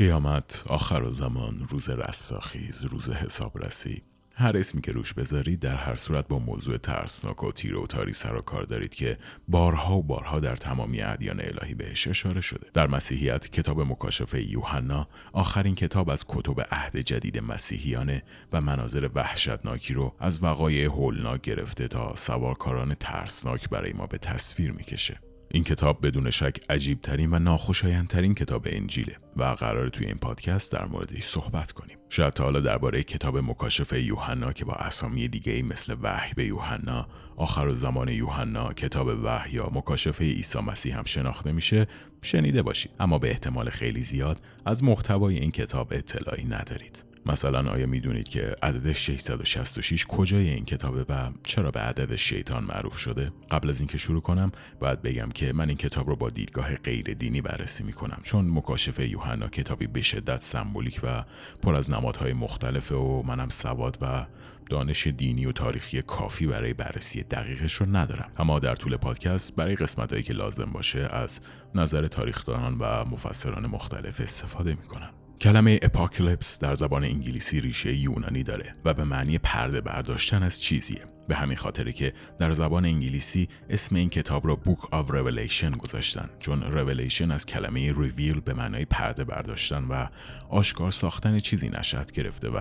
قیامت آخر و زمان روز رستاخیز روز حسابرسی. هر اسمی که روش بذارید در هر صورت با موضوع ترسناک و تیر و تاری سر و کار دارید که بارها و بارها در تمامی ادیان الهی بهش اشاره شده. در مسیحیت کتاب مکاشفه یوحنا آخرین کتاب از کتب عهد جدید مسیحیانه و مناظر وحشتناکی رو از وقایع هولناک گرفته تا سوارکاران ترسناک برای ما به تصویر می‌کشه. این کتاب بدون شک عجیب ترین و ناخوشایندترین کتاب انجیله و قرار توی این پادکست در موردش صحبت کنیم. شاید تا حالا درباره کتاب مکاشفه یوحنا که با اسامی دیگه ای مثل وحی به یوحنا، آخر زمان یوحنا، کتاب وحی یا مکاشفه عیسی مسیح هم شناخته میشه شنیده باشید اما به احتمال خیلی زیاد از محتوای این کتاب اطلاعی ندارید. مثلا آیا می‌دونید که عدد 666 کجای این کتابه و چرا به عدد شیطان معروف شده؟ قبل از اینکه شروع کنم باید بگم که من این کتاب رو با دیدگاه غیر دینی بررسی می‌کنم. چون مکاشفه یوحنا کتابی به شدت سمبولیک و پر از نمادهای مختلفه و منم سواد و دانش دینی و تاریخی کافی برای بررسی دقیقش رو ندارم. اما در طول پادکست برای قسمت که لازم باشه از نظر تاریخدانان و مفسران مختلف استفاده می‌کنم. کلمه Apocalypse در زبان انگلیسی ریشه یونانی داره و به معنی پرده برداشتن از چیزیه. به همین خاطره که در زبان انگلیسی اسم این کتاب را Book of Revelation گذاشتن چون Revelation از کلمه ریویل به معنای پرده برداشتن و آشکار ساختن چیزی نشد گرفته و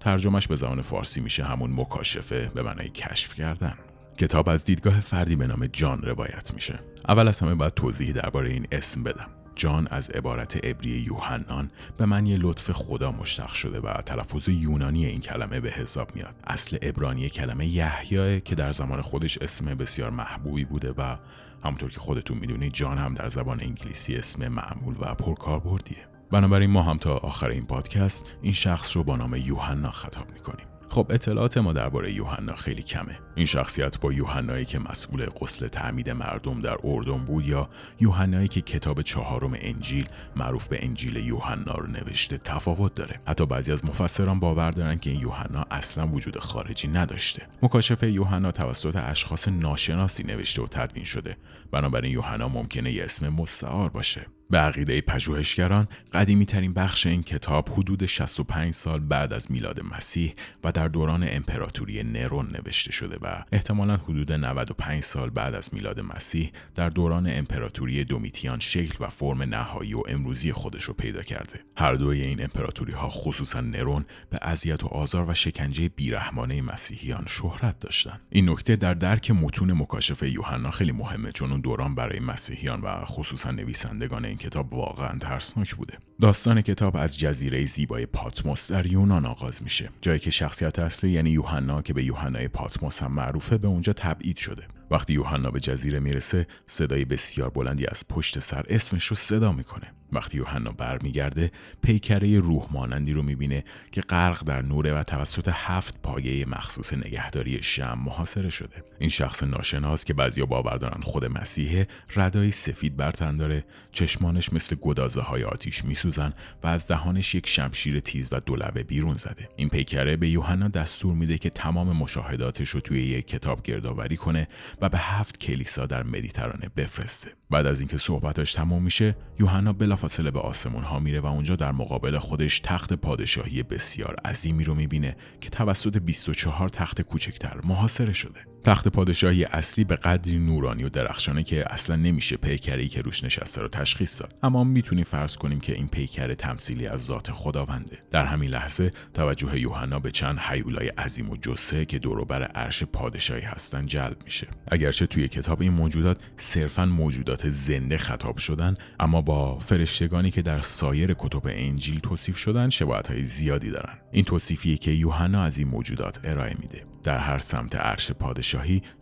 ترجمهش به زبان فارسی میشه همون مکاشفه به معنای کشف کردن. کتاب از دیدگاه فردی به نام جان روایت میشه. اول از همه باید توضیحی درباره این اسم بدم. جان از عبارت عبری یوحنان به معنی لطف خدا مشتق شده و تلفظ یونانی این کلمه به حساب میاد. اصل عبرانی کلمه یحیی که در زمان خودش اسم بسیار محبوبی بوده و همونطور که خودتون می‌دونید جان هم در زبان انگلیسی اسم معمول و پرکاربردیه. بنابراین ما هم تا آخر این پادکست این شخص رو با نام یوحنا خطاب می‌کنیم. خب اطلاعات ما درباره یوحنا خیلی کمه. این شخصیت با یوحنایی که مسئول غسل تعمید مردم در اردن بود یا یوحنایی که کتاب چهارم انجیل معروف به انجیل یوحنا رو نوشته تفاوت داره. حتی بعضی از مفسران باور دارن که این یوحنا اصلا وجود خارجی نداشته. مکاشفه یوحنا توسط اشخاص ناشناسی نوشته و تدوین شده. بنابراین یوحنا ممکنه یه اسم مستعار باشه. به عقیده پژوهشگران قدیمی ترین بخش این کتاب حدود 65 سال بعد از میلاد مسیح و در دوران امپراتوری نرون نوشته شده و احتمالا حدود 95 سال بعد از میلاد مسیح در دوران امپراتوری دومیتیان شکل و فرم نهایی و امروزی خودش رو پیدا کرده. هر دوی این امپراتوری ها خصوصا نرون به اذیت و آزار و شکنجه بیرحمانه مسیحیان شهرت داشتند. این نکته در درک متون مکاشفه یوحنا خیلی مهمه چون اون دوران برای مسیحیان و خصوصا نویسندگان این کتاب واقعا ترسناک بوده داستان کتاب از جزیره زیبای پاتموس در یونان آغاز میشه جایی که شخصیت اصلی یعنی یوحنا که به یوحنای پاتموس هم معروفه به اونجا تبعید شده. وقتی یوحنا به جزیره می‌رسه صدای بسیار بلندی از پشت سر اسمش رو صدا می‌کنه. وقتی یوحنا برمیگرده پیکره روح مانندی رو می‌بینه که غرق در نوره و توسط هفت پایه مخصوص نگهداری شم محاصره شده. این شخص ناشناس که بعضیا باور دارن خود مسیحه ردایی سفید بر تن داره چشمانش مثل گدازه های آتیش میسوزن و از دهانش یک شمشیر تیز و دولبه بیرون زده. این پیکره به یوحنا دستور میده که تمام مشاهداتش رو توی یک کتاب گردآوری کنه و به هفت کلیسا در مدیترانه بفرسته. بعد از اینکه صحبتاش تمام میشه یوحنا بلافاصله به آسمون ها میره و اونجا در مقابل خودش تخت پادشاهی بسیار عظیمی رو می‌بینه که توسط 24 تخت کوچکتر محاصره شده. تخت پادشاهی اصلی به قدری نورانی و درخشانه که اصلا نمیشه پیکری که روش نشسته رو تشخیص داد. اما می‌تونیم فرض کنیم که این پیکر تمثیلی از ذات خداونده. در همین لحظه توجه یوحنا به چند حیولای عظیم و جسه که دوروبر عرش پادشاهی هستن جلب میشه. اگرچه توی کتاب این موجودات صرفا موجودات زنده خطاب شدن اما با فرشتگانی که در سایر کتب انجیل توصیف شدن شباهت های زیادی دارن. این توصیفیه که یوحنا از این موجودات ارائه میده. در هر سمت عرش پادشاهی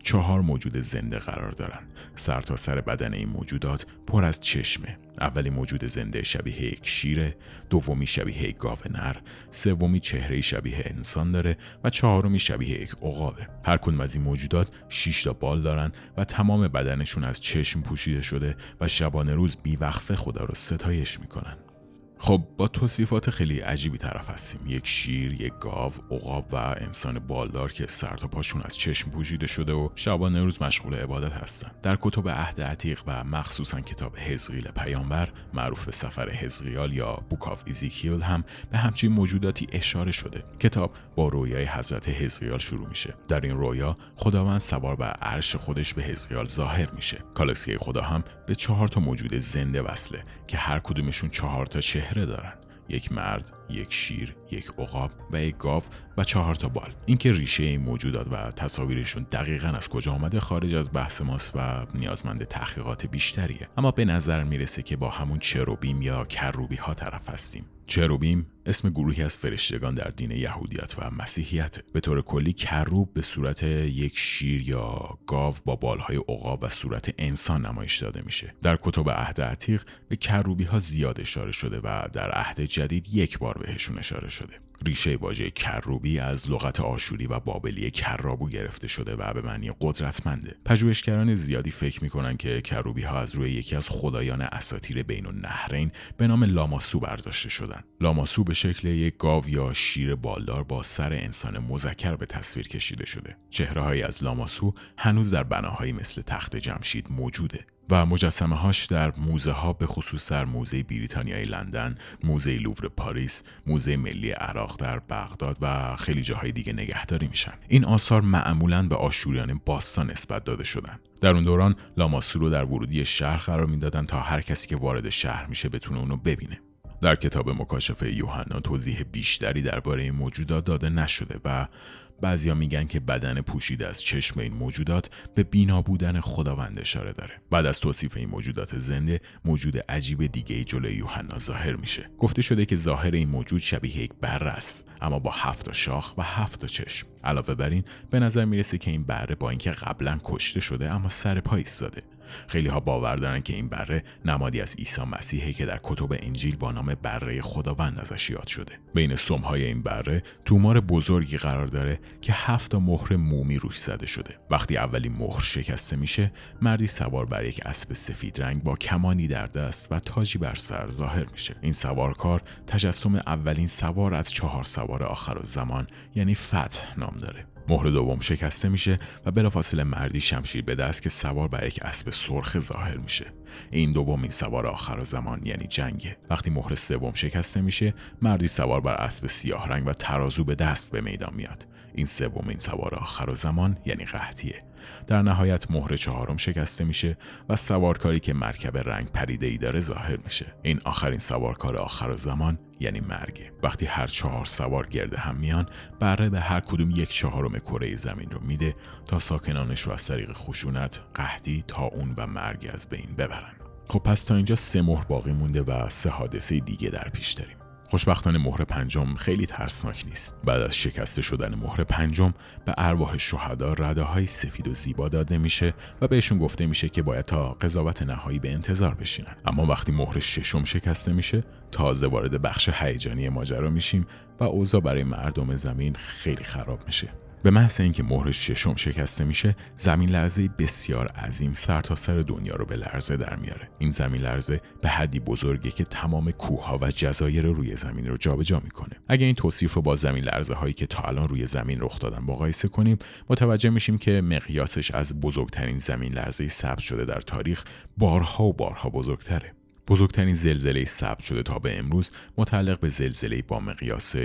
چهار موجود زنده قرار دارند. سر تا سر بدن این موجودات پر از چشمه. اولی موجود زنده شبیه یک شیره دومی شبیه یک گاو نر سومی چهره شبیه انسان داره و چهارمی شبیه یک عقابه. هر کدوم از این موجودات 6 تا بال دارن و تمام بدنشون از چشم پوشیده شده و شبانه روز بیوقفه خدا رو ستایش می‌کنن. خب با توصیفات خیلی عجیبی طرف هستیم. یک شیر یک گاو عقاب و انسان بالدار که سر تا پاشون از چشم پوشیده شده و شبانه روز مشغول عبادت هستند در کتب عهد عتیق و مخصوصا کتاب حزقیل پیامبر معروف به سفر حزقیال یا Book of Ezekiel هم به همچین موجوداتی اشاره شده. کتاب با رویای حضرت حزقیال شروع میشه. در این رویا خداوند سوار بر عرش خودش به حزقیال ظاهر میشه. کالسکه خدا هم به چهار تا موجود زنده وصله. که هر کدومشون چهار تا چهره دارن یک مرد، یک شیر، یک عقاب و یک گاو و چهار تا بال. اینکه ریشه این موجودات و تصاویرشون دقیقا از کجا آمده خارج از بحث ماست و نیازمند تحقیقات بیشتریه. اما به نظر می‌رسه که با همون Cherubim یا کروبی ها طرف هستیم. چروبیم اسم گروهی از فرشتگان در دین یهودیت و مسیحیت. به طور کلی کروب به صورت یک شیر یا گاو با بالهای عقاب و صورت انسان نمایش داده میشه. در کتب عهد عتیق به کروبی ها زیاد اشاره شده و در عهد جدید یک بار بهشون اشاره شده. ریشه واژه کروبی از لغت آشوری و بابلی کرابو گرفته شده و به معنی قدرتمنده. پژوهشگران زیادی فکر می‌کنن که کروبی ها از روی یکی از خدایان اساطیر بین النهرین به نام لاماسو برداشته شدن. لاماسو به شکل یک گاو یا شیر بالدار با سر انسان مذکر به تصویر کشیده شده. چهره از لاماسو هنوز در بناهایی مثل تخت جمشید موجوده. و مجسمه هاش در موزه ها به خصوص در موزه بریتانیای لندن، موزه لوور پاریس، موزه ملی عراق در بغداد و خیلی جاهای دیگه نگهداری میشن. این آثار معمولا به آشوریان باستان نسبت داده شدن. در اون دوران لاماسو رو در ورودی شهر قرار می‌دادن تا هر کسی که وارد شهر میشه بتونه اونو ببینه. در کتاب مکاشفه یوحنا توضیح بیشتری درباره موجودات داده نشده و بعضیا میگن که بدن پوشیده از چشم این موجودات به بینا بودن خداوند اشاره داره. بعد از توصیف این موجودات زنده موجود عجیب دیگه جلوی یوحنا ظاهر میشه. گفته شده که ظاهر این موجود شبیه یک بره است اما با هفت شاخ و هفت چشم. علاوه بر این به نظر می‌رسه که این بره با اینکه قبلا کشته شده اما سر پا ایستاده. خیلی ها باور دارن که این بره نمادی از عیسی مسیحه که در کتب انجیل با نام بره خداوند ازش یاد شده. بین سمهای این بره تومار بزرگی قرار داره که هفت مهر مومی روش زده شده. وقتی اولی مهر شکسته میشه مردی سوار بر یک اسب سفید رنگ با کمانی در دست و تاجی بر سر ظاهر میشه. این سوارکار تجسم اولین سوار از چهار سوار آخر و زمان یعنی فتح نام داره. مهر دوم شکسته میشه و بلافاصله مردی شمشیر به دست که سوار بر یک اسب سرخ ظاهر میشه. این دومین سوار آخر زمان یعنی جنگه. وقتی مهر سوم شکسته میشه مردی سوار بر اسب سیاه رنگ و ترازو به دست به میدان میاد. این سومین سوار آخر زمان یعنی قحطیه. در نهایت مهر چهارم شکسته میشه و سوارکاری که مرکب رنگ پریده ای داره ظاهر میشه. این آخرین سوارکار آخر زمان یعنی مرگه. وقتی هر چهار سوار گرده هم میان بره به هر کدوم یک چهارم کره زمین رو میده تا ساکنانش رو از طریق خشونت قحطی اون و مرگ از بین ببرن. خب پس تا اینجا سه مهر باقی مونده و سه حادثه دیگه در پیش داریم. خوشبختانه مهر پنجم خیلی ترسناک نیست. بعد از شکسته شدن مهر پنجم به ارواح شهدا رده های سفید و زیبا داده میشه و بهشون گفته میشه که باید تا قضاوت نهایی به انتظار بشینن. اما وقتی مهر ششم شکسته میشه تازه وارد بخش هیجانی ماجرا میشیم و اوضاع برای مردم زمین خیلی خراب میشه. به محض اینکه مهر ششم شکسته میشه زمین لرزه بسیار عظیم سر تا سر دنیا رو به لرزه در میاره. این زمین لرزه به حدی بزرگه که تمام کوهها و جزایر روی زمین رو جابجا می‌کنه. اگه این توصیف رو با زمین لرزه هایی که تا الان روی زمین رخ دادن مقایسه کنیم متوجه میشیم که مقیاسش از بزرگترین زمین لرزه ثبت شده در تاریخ بارها و بارها بزرگتره. بزرگترین زلزله ثبت شده تا به امروز متعلق به زلزله با مقیاس 9.5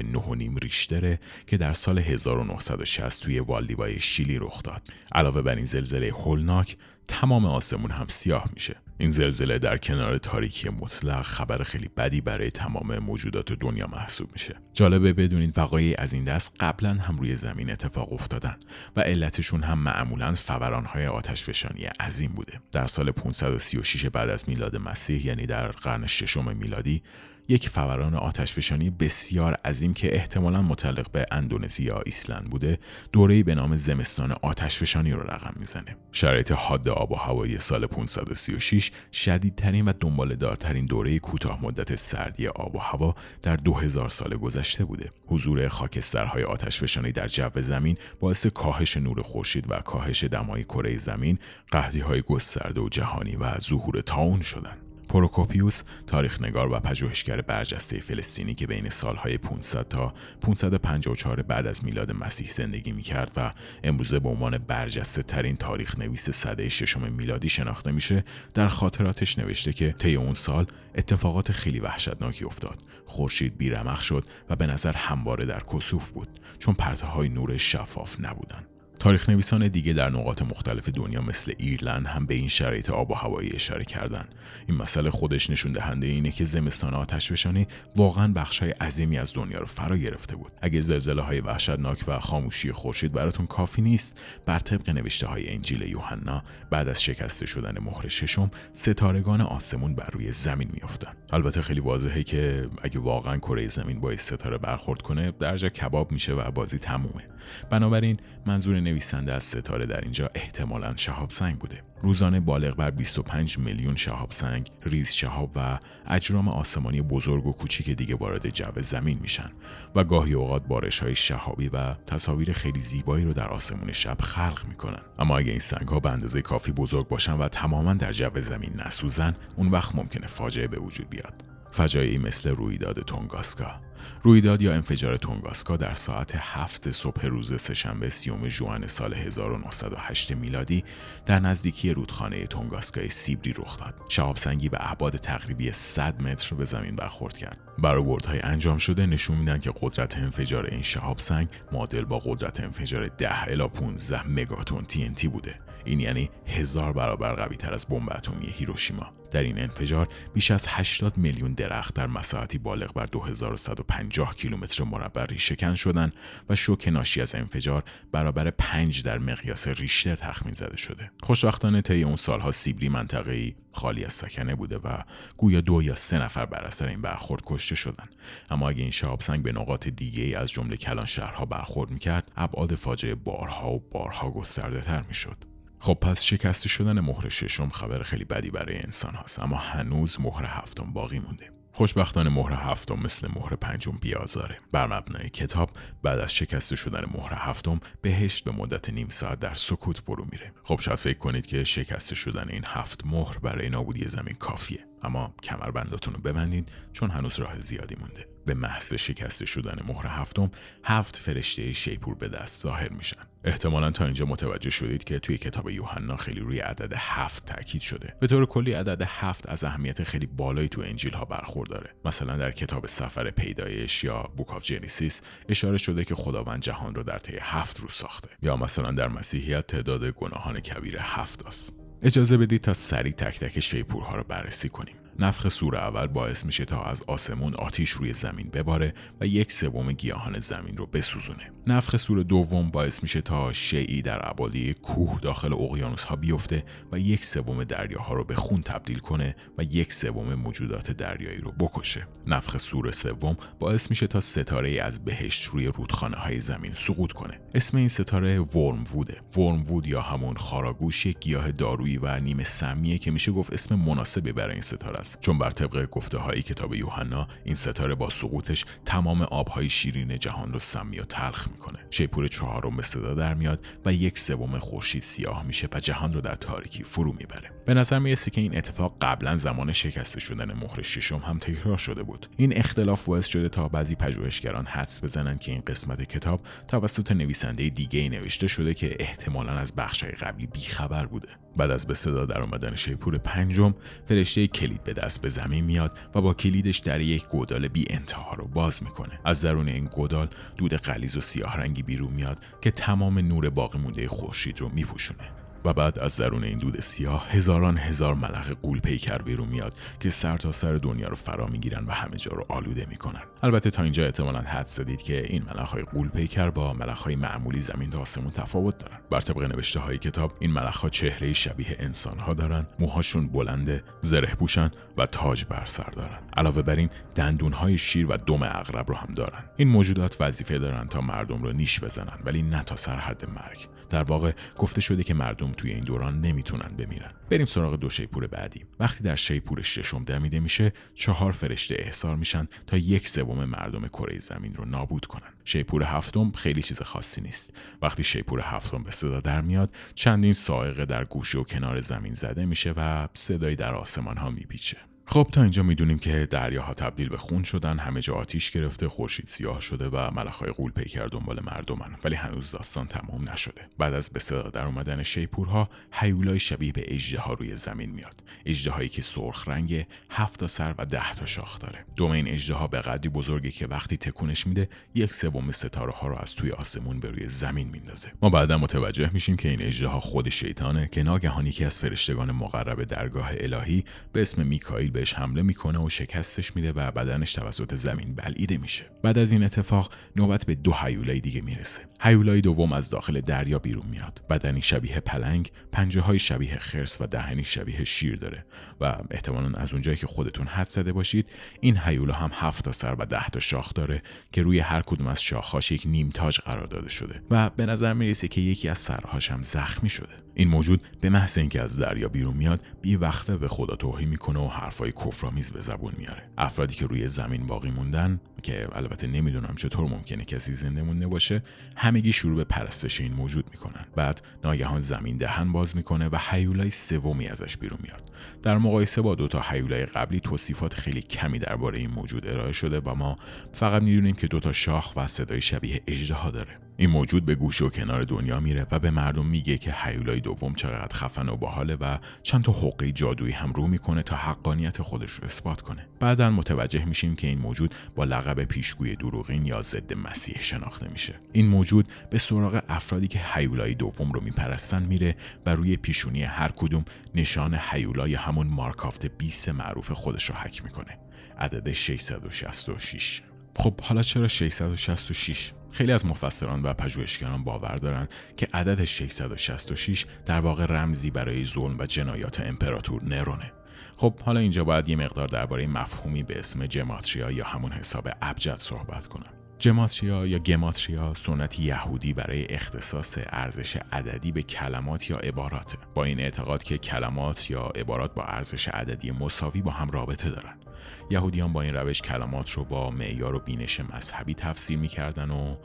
ریشتره که در سال 1960 توی والدیوای شیلی رخ داد. علاوه بر این زلزله هولناک تمام آسمون هم سیاه میشه. این زلزله در کنار تاریکی مطلق خبر خیلی بدی برای تمام موجودات دنیا محسوب میشه. جالبه بدونید وقایعی از این دست قبلا هم روی زمین اتفاق افتادن و علتشون هم معمولا فورانهای آتشفشانی عظیم بوده. در سال 536 بعد از میلاد مسیح یعنی در قرن ششم میلادی یک فوران آتشفشانی بسیار عظیم که احتمالا متعلق به اندونزی یا ایسلند بوده دوره‌ای به نام زمستان آتشفشانی رو رقم می‌زنه. شرایط حاد آب و هوایی سال 536 شدیدترین و دنبال دارترین دوره کوتاه مدت سردی آب و هوا در 2000 سال گذشته بوده. حضور خاکسترهای آتشفشانی در جو زمین باعث کاهش نور خورشید و کاهش دمای کره زمین قحطی های گسترده و جهانی و ظهور تاون شدند. پروکوپیوس تاریخ نگار و پژوهشگر برجسته فلسطینی که بین سالهای 500 تا 554 بعد از میلاد مسیح زندگی می کرد و امروزه به عنوان برجسته ترین تاریخ نویس صده ششم میلادی شناخته میشه در خاطراتش نوشته که طی اون سال اتفاقات خیلی وحشتناکی افتاد. خورشید بیرمق شد و به نظر همواره در کسوف بود چون پرتهای های نور شفاف نبودند. تاریخ نویسان دیگه در نقاط مختلف دنیا مثل ایرلند هم به این شرایط آب و هوایی اشاره کردن. این مسئله خودش نشون دهنده اینه که زمستان آتش فشانی واقعا بخشای عظیمی از دنیا رو فرا گرفته بود. اگه زلزله های وحشتناک و خاموشی خورشید براتون کافی نیست، بر طبق نوشته های انجیل یوحنا بعد از شکسته شدن مهر ششم ستارگان آسمون بر روی زمین میافتن. البته خیلی واضحه که اگه واقعا کره زمین با ستاره برخورد کنه درجا کباب میشه و بازی تمومه. بنابراین منظور نویسنده از ستاره در اینجا احتمالا شهاب سنگ بوده. روزانه بالغ بر 25 میلیون شهاب سنگ، ریز شهاب و اجرام آسمانی بزرگ و کوچیک دیگه وارد جو زمین میشن و گاهی اوقات بارش های شهابی و تصاویر خیلی زیبایی رو در آسمون شب خلق می‌کنن. اما اگه این سنگ ها به اندازه کافی بزرگ باشن و تماما در جو زمین نسوزن اون وقت ممکنه فاجعه به وجود بیاد. فجایعی مثل رویداد تونگاسکا. رویداد یا انفجار تونگاسکا در ساعت هفت صبح روز سهشنبه سیوم جوان سال 1908 میلادی در نزدیکی رودخانه تونگاسکای سیبری رخ داد. شهاب سنگی به ابعاد تقریبی 100 متر به زمین برخورد کرد. برآوردهای انجام شده نشون میدن که قدرت انفجار این شهاب سنگ معادل با قدرت انفجار 10 الی 15 مگاتون TNT بوده. این یعنی هزار برابر قوی تر از بمب اتمی هیروشیما. در این انفجار بیش از 80 میلیون درخت در مساحتی بالغ بر 2150 کیلومتر مربع ریشهکن شدند و شوک ناشی از انفجار برابر 5 در مقیاس ریشتر تخمین زده شده. خوشبختانه طی اون سالها سیبری منطقه‌ای خالی از سکنه بوده و گویا دو یا سه نفر بر اثر این برخورد کشته شدن. اما اگه این شهاب به نقاط دیگه از جمله کلان شهرها برخورد می‌کرد ابعاد فاجعه بارها و بارها گسترده تر می‌شد. خب پس شکسته شدن مهر ششم خبر خیلی بدی برای انسان هست اما هنوز مهر هفتم باقی مونده. خوشبختانه مهر هفتم مثل مهر پنجم بیازاره. بر مبنای کتاب بعد از شکسته شدن مهر هفتم بهشت به مدت نیم ساعت در سکوت فرو میره. خب شاید فکر کنید که شکسته شدن این هفت مهر برای نابودی زمین کافیه. اما کمربنداتون رو ببندید چون هنوز راه زیادی مونده. به محض شکسته شدن مهر هفتم هفت فرشته شیپور به دست ظاهر میشن. احتمالا تا اینجا متوجه شدید که توی کتاب یوحنا خیلی روی عدد هفت تاکید شده. به طور کلی عدد هفت از اهمیت خیلی بالایی تو انجیل ها برخورداره. مثلا در کتاب سفر پیدایش یا Book of Genesis اشاره شده که خداوند جهان رو در طی هفت روز ساخته. یا مثلا در مسیحیت تعداد گناهان کبیر هفت است. اجازه بدید تا سریع تک تک شیپورها رو بررسی کنیم. نفخ سور اول باعث میشه تا از آسمون آتیش روی زمین بباره و یک سوم گیاهان زمین رو بسوزونه. نفخ سور دوم باعث میشه تا شیعی در عبالی کوه داخل اقیانوس ها بیفته و یک سوم دریاها رو به خون تبدیل کنه و یک سوم موجودات دریایی رو بکشه. نفخ سور سوم باعث میشه تا ستاره از بهشت روی رودخانه های زمین سقوط کنه. اسم این ستاره ورم ووده. ورم وود یا همون خاراگوش گیاه دارویی و نیمه سمیه که میشه گفت اسم مناسبی برای این ستاره چون بر طبق گفته های کتاب یوحنا این ستاره با سقوطش تمام آبهای شیرین جهان رو سمی و تلخ می‌کنه. شیپور چهارم به صدا در میاد و یک سوم خورشید سیاه میشه و جهان رو در تاریکی فرو می‌بره. به نظر می‌رسه که این اتفاق قبلا زمان شکسته شدن مهر ششم هم تکرار شده بود؟ این اختلاف باعث شده تا بعضی پژوهشگران حدس بزنن که این قسمت کتاب توسط نویسنده دیگه نوشته شده که احتمالا از بخشهای قبلی بیخبر بوده. بعد از به صدا در آمدن شیپور پنجم فرشته کلید به دست به زمین میاد و با کلیدش در یک گودال بی انتها رو باز می‌کنه. از درون این گودال دود غلیظ و سیاه رنگی بیرون میاد که تمام نور باقی مونده خورشید رو میپوشونه. و بعد از درون این دود سیاه هزاران هزار ملخ قول پیکر بیرون میاد که سر تا سر دنیا رو فرا می‌گیرن و همه جا رو آلوده می‌کنن. البته تا اینجا احتمالا حد زدید که این ملخ های قول پیکر با ملخ های معمولی زمین تا آسمون تفاوت دارن. بر طبق نوشته های کتاب این ملخ ها چهره شبیه انسان ها دارن موهاشون بلنده زره پوشن و تاج بر سر دارن. علاوه بر این دندون های شیر و دم اغرب رو هم دارن. این موجودات وظیفه دارن تا مردم رو نیش بزنن ولی نه تا سر حد مرگ. در واقع گفته شده که مردم توی این دوران نمی‌تونن بمیرن. بریم سراغ دو شیپور بعدی. وقتی در شیپور ششم دمیده میشه چهار فرشته احضار میشن تا یک سوم مردم کره زمین رو نابود کنن. شیپور هفتم خیلی چیز خاصی نیست. وقتی شیپور هفتم به صدا در میاد چندین سائقه در گوشه و کنار زمین زده میشه و صدایی در آسمان ها میپیچه. خب تا اینجا می‌دونیم که دریاها تبدیل به خون شدن همه جا آتیش گرفته خورشید سیاه شده و ملخهای قول پیکر دنبال مردمن. ولی هنوز داستان تمام نشده. بعد از به صدا در اومدن شیپورها حیولای شبیه به ها روی زمین میاد. هایی که سرخ رنگ هفت تا سر و ده تا شاخ داره. دوم این ها به قدری بزرگه که وقتی تکونش میده یک سوم ستاره ها رو از توی آسمون به روی زمین میندازه. ما بعدا متوجه میشیم که این ها خود شیطانه که ناگهان یکی از فرشتگان مقرب درگاه الهی به اسم میکائیل بهش حمله می‌کنه و شکستش میده و بدنش توسط زمین بلعیده میشه. بعد از این اتفاق نوبت به دو حیولای دیگه می‌رسه. حیولای دوم از داخل دریا بیرون میاد. بدنی شبیه پلنگ پنجه های شبیه خرس و دهنی شبیه شیر داره. و احتمالا از اونجایی که خودتون حد زده باشید این حیولا هم هفت تا سر و ده تا شاخ داره که روی هر کدوم از شاخهاش یک نیم تاج قرار داده شده. و به نظر می‌رسه که یکی از سرهاش هم زخمی شده. این موجود به محض اینکه از دریا بیرون میاد بی وقفه به خدا توهین می‌کنه و حرفای کفرآمیز به زبون میاره. افرادی که روی زمین باقی موندن که البته نمی‌دونم چطور ممکنه کسی زنده مونده باشه همگی شروع به پرستش این موجود می‌کنن. بعد ناگهان زمین دهن باز می‌کنه و حیولای سومی ازش بیرون میاد. در مقایسه با دوتا حیولای قبلی توصیفات خیلی کمی درباره این موجود ارائه شده و ما فقط می‌دونیم که دوتا شاخ و صدای شبیه اژدها داره. این موجود به گوش و کنار دنیا میره و به مردم میگه که حیولای دوم چقدر خفن و باحاله و چند تا حقه جادویی هم رو می‌کنه تا حقانیت خودش رو اثبات کنه. بعدا متوجه میشیم که این موجود با لقب پیشگوی دروغین یا ضد مسیح شناخته میشه. این موجود به سراغ افرادی که حیولای دوم رو میپرستن میره و روی پیشونی هر کدوم نشان حیولای همون مارکافت 20 معروف خودش رو حک می‌کنه. عدد 666 خب حالا چرا 666 خیلی از مفسران و پژوهشگران باور دارند که عدد 666 در واقع رمزی برای ظلم و جنایات امپراتور نرونه. خب حالا اینجا باید یه مقدار درباره مفهومی به اسم جماتریا یا همون حساب ابجد صحبت کنم. جماتریا یا گماتریا سنت یهودی برای اختصاص ارزش عددی به کلمات یا عبارات با این اعتقاد که کلمات یا عبارات با ارزش عددی مساوی با هم رابطه دارند. یهودیان با این روش کلمات رو با معیار و بینش مذهبی تفسیر می‌کردن و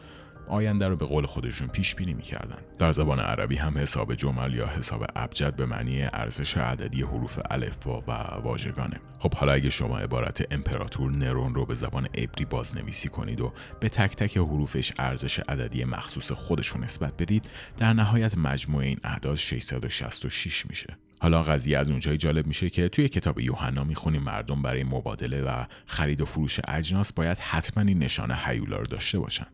آینده رو به قول خودشون پیش بینی می‌کردن. در زبان عربی هم حساب جمل یا حساب ابجد به معنی ارزش عددی حروف الفبا و واژگانه. خب حالا اگه شما عبارت امپراتور نرون رو به زبان عبری بازنویسی کنید و به تک تک حروفش ارزش عددی مخصوص خودشون نسبت بدید در نهایت مجموع این اعداد 666 میشه. حالا قضیه از اونجایی جالب میشه که توی کتاب یوحنا می‌خونیم مردم برای مبادله و خرید و فروش اجناس باید حتما این نشان هیولا رو داشته باشن.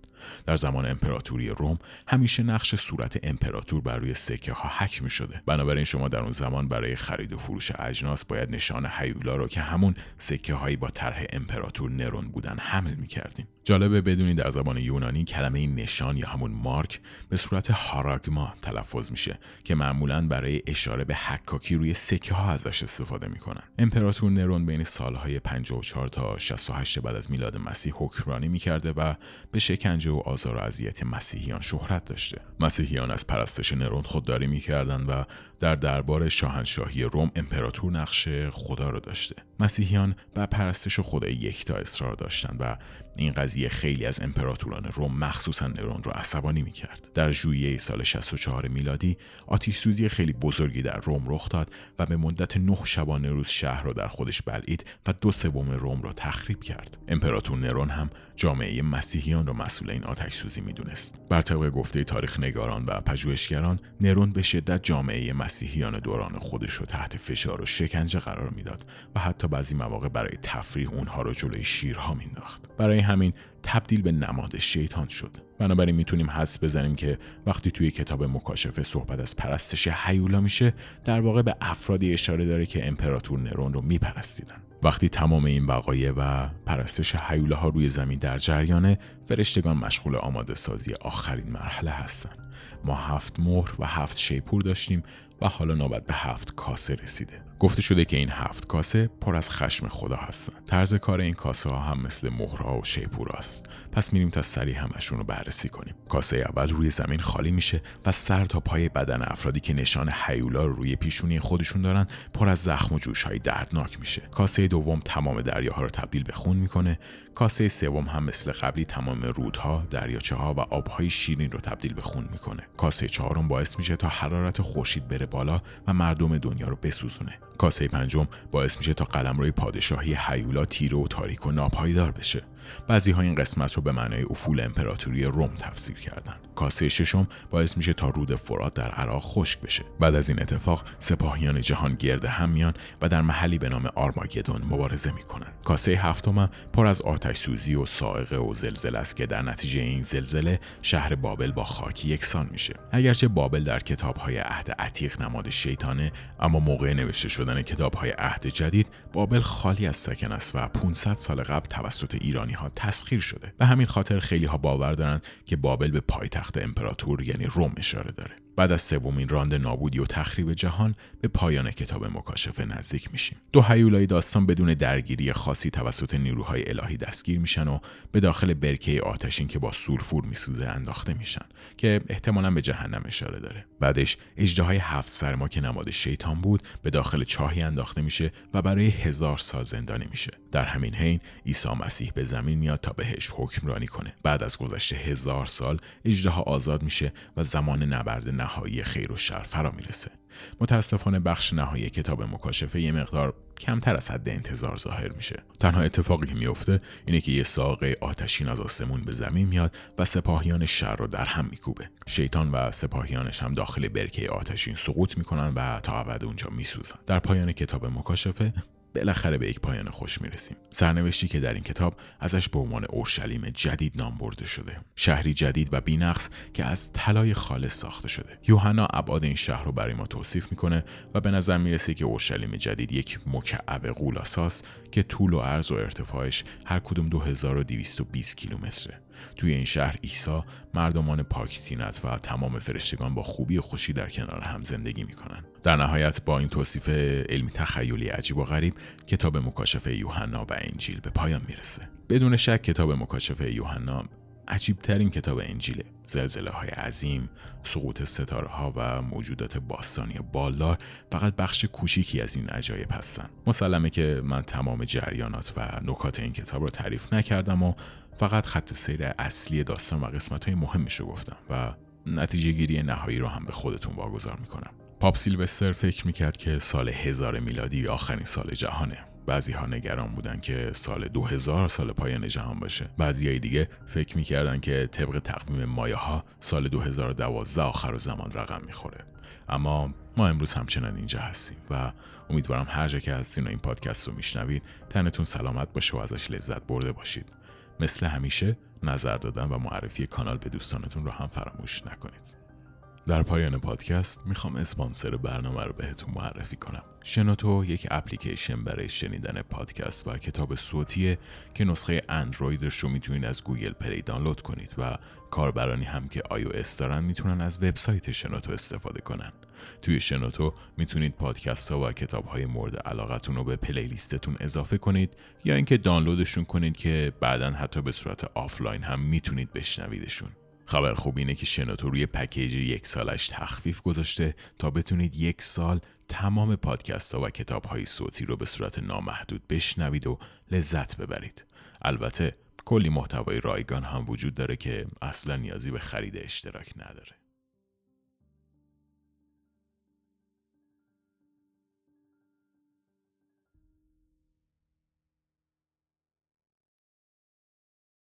در زمان امپراتوری روم همیشه نقش صورت امپراتور بر روی سکه ها حک می شده بنابراین شما در اون زمان برای خرید و فروش اجناس باید نشان هیولا رو که همون سکه هایی با طرح امپراتور نرون بودن حمل می کردیم جالبه بدونید در زبان یونانی کلمه این نشان یا همون مارک به صورت هاراگما تلفظ میشه که معمولا برای اشاره به حکاکی روی سکه ها ازش استفاده می‌کنن. امپراتور نرون بین سالهای 54 تا 68 بعد از میلاد مسیح حکمرانی می‌کرده و به شکنجه و آزار و اذیت مسیحیان شهرت داشته. مسیحیان از پرستش نرون خودداری می‌کردند و در دربار شاهنشاهی روم امپراتور نقش خدا را داشته. مسیحیان بر پرستش خدای یکتا اصرار داشتند و این قضیه خیلی از امپراتوران روم مخصوصا نرون رو عصبانی می‌کرد. در ژوئیه سال 64 میلادی آتیش سوزی خیلی بزرگی در روم رخ داد و به مدت نه شبانه روز شهر را در خودش بلعید و دو سوم روم را تخریب کرد. امپراتور نرون هم جامعه مسیحیان را مسئول این آتش سوزی می‌دونست. بر طبق گفته تاریخ نگاران و پژوهشگران نرون به شدت جامعه مسیحیان دوران خودش رو تحت فشار و شکنجه قرار می‌داد و حتی بعضی مواقع برای تفریح اونها رو جلوی شیرها مینداخت. برای همین تبدیل به نماد شیطان شد. بنابراین می‌تونیم حدس بزنیم که وقتی توی کتاب مکاشفه صحبت از پرستش حیولا میشه در واقع به افرادی اشاره داره که امپراتور نرون رو میپرستیدن. وقتی تمام این وقایع و پرستش حیوله ها روی زمین در جریانه فرشتگان مشغول آماده سازی آخرین مرحله هستن ما هفت مهر و هفت شیپور داشتیم و حالا نوبت به هفت کاسه رسیده. گفته شده که این هفت کاسه پر از خشم خدا هستند. طرز کار این کاسه ها هم مثل مهرها و است. پس میریم تا سریع همشون رو بررسی کنیم. کاسه اول روی زمین خالی میشه و سر تا پای بدن افرادی که نشان حیولا رو روی پیشونی خودشون دارن پر از زخم و جوش های دردناک میشه. کاسه دوم تمام دریاها رو تبدیل به خون می‌کنه. کاسه سوم هم مثل قبلی تمام رودها، دریاچه ها و آبهای شیرین رو تبدیل به خون می‌کنه. کاسه چهارم باعث میشه تا حرارت خورشید بره بالا و مردم دنیا رو بسوزونه. کاسه پنجم باعث میشه تا قلمروی پادشاهی حیولا تیره و تاریک و ناپایدار بشه. بعضی ها این قسمت رو به معنای افول امپراتوری روم تفسیر کردن. کاسه ششم باعث میشه تا رود فرات در عراق خشک بشه. بعد از این اتفاق سپاهیان جهان گرد هم میان و در محلی به نام آرماگدون مبارزه می‌کنن. کاسه هفتم پر از آتش سوزی و سائقه و زلزله است که در نتیجه این زلزله شهر بابل با خاک یکسان میشه. اگرچه بابل در کتابهای عهد عتیق نماد شیطانه اما موقع نوشته شدن کتابهای عهد جدید بابل خالی از سکن است و 500 سال قبل توسط ایرانی ها تسخیر شده. به همین خاطر خیلی ها باور دارند که بابل به پایتخت امپراتور یعنی روم اشاره داره. بعد از سومین راند نابودی و تخریب جهان به پایان کتاب مکاشفه نزدیک میشیم. دو هیولای داستان بدون درگیری خاصی توسط نیروهای الهی دستگیر میشن و به داخل برکه آتشین که با سولفور میسوزه انداخته میشن که احتمالا به جهنم اشاره داره. بعدش اجدهای هفت سرما که نماد شیطان بود به داخل چاهی انداخته میشه و برای هزار سال زندانی میشه. در همین حین عیسی مسیح به زمین میاد تا بهش حکمرانی کنه. بعد از گذشت هزار سال اجدها آزاد میشه و زمان نبرد نهایی خیر و شر فرا می‌رسه. متاسفانه بخش نهایی کتاب مکاشفه یه مقدار کمتر از حد انتظار ظاهر میشه. تنها اتفاقی که میفته اینه که یه ساقه آتشین از آسمون به زمین میاد و سپاهیان شر رو در هم میکوبه. شیطان و سپاهیانش هم داخل برکه آتشین سقوط می‌کنن و تا ابد اونجا میسوزن. در پایان کتاب مکاشفه بالاخره به یک پایان خوش می‌رسیم. سرنوشتی که در این کتاب ازش به عنوان اورشلیم جدید نام برده شده. شهری جدید و بینقص که از طلای خالص ساخته شده. یوحنا ابعاد این شهر رو برای ما توصیف می‌کنه و به نظر می‌رسه که اورشلیم جدید یک مکعب قولاساست که طول و عرض و ارتفاعش هر کدوم 2220 کیلومتره. توی این شهر عیسی مردمان پاکتینت و تمام فرشتگان با خوبی و خوشی در کنار هم زندگی می‌کنن. در نهایت با این توصیف علمی تخیلی عجیب و غریب کتاب مکاشفه یوحنا و انجیل به پایان می‌رسه. بدون شک کتاب مکاشفه یوحنا عجیب ترین کتاب انجیله زلزله های عظیم سقوط ستاره ها و موجودات باستانی بالدار فقط بخش کوچیکی از این عجایب هستن. مسلمه که من تمام جریانات و نکات این کتاب رو تعریف نکردم و فقط خط سیر اصلی داستان و قسمت های مهمش رو گفتم و نتیجه گیری نهایی رو هم به خودتون واگذار می‌کنم. پاپ سیلوستر فکر می‌کرد که سال هزار میلادی آخرین سال جهانه. بعضی ها نگران بودن که سال 2000 سال پایان جهان باشه. بعضی های دیگه فکر می‌کردن که طبق تقویم مایه ها سال 2012 آخر زمان رقم می‌خوره. اما ما امروز همچنان اینجا هستیم و امیدوارم هر جا که هستین و این پادکست رو میشنوید تنتون سلامت باشه و ازش لذت برده باشید. مثل همیشه نظر دادن و معرفی کانال به دوستانتون رو هم فراموش نکنید. در پایان پادکست می‌خوام اسپانسر برنامه رو بهتون معرفی کنم. شنوتو یک اپلیکیشن برای شنیدن پادکست و کتاب صوتیه که نسخه اندرویدش رو می‌تونید از گوگل پلی دانلود کنید و کاربرانی هم که آی دارن می‌تونن از وبسایت شنوتو استفاده کنن. توی شنوتو می‌تونید پادکست ها و کتاب های مورد علاقتون رو به playlist تون اضافه کنید یا اینکه دانلودشون کنید که بعدا حتی به صورت آفلاین هم می‌تونید بشنویدشون. خبر خوب اینه که شنوتو روی پکیج یک سالش تخفیف گذاشته تا بتونید یک سال تمام پادکست ها و کتاب های صوتی رو به صورت نامحدود بشنوید و لذت ببرید. البته کلی محتوای رایگان هم وجود داره که اصلا نیازی به خرید اشتراک نداره.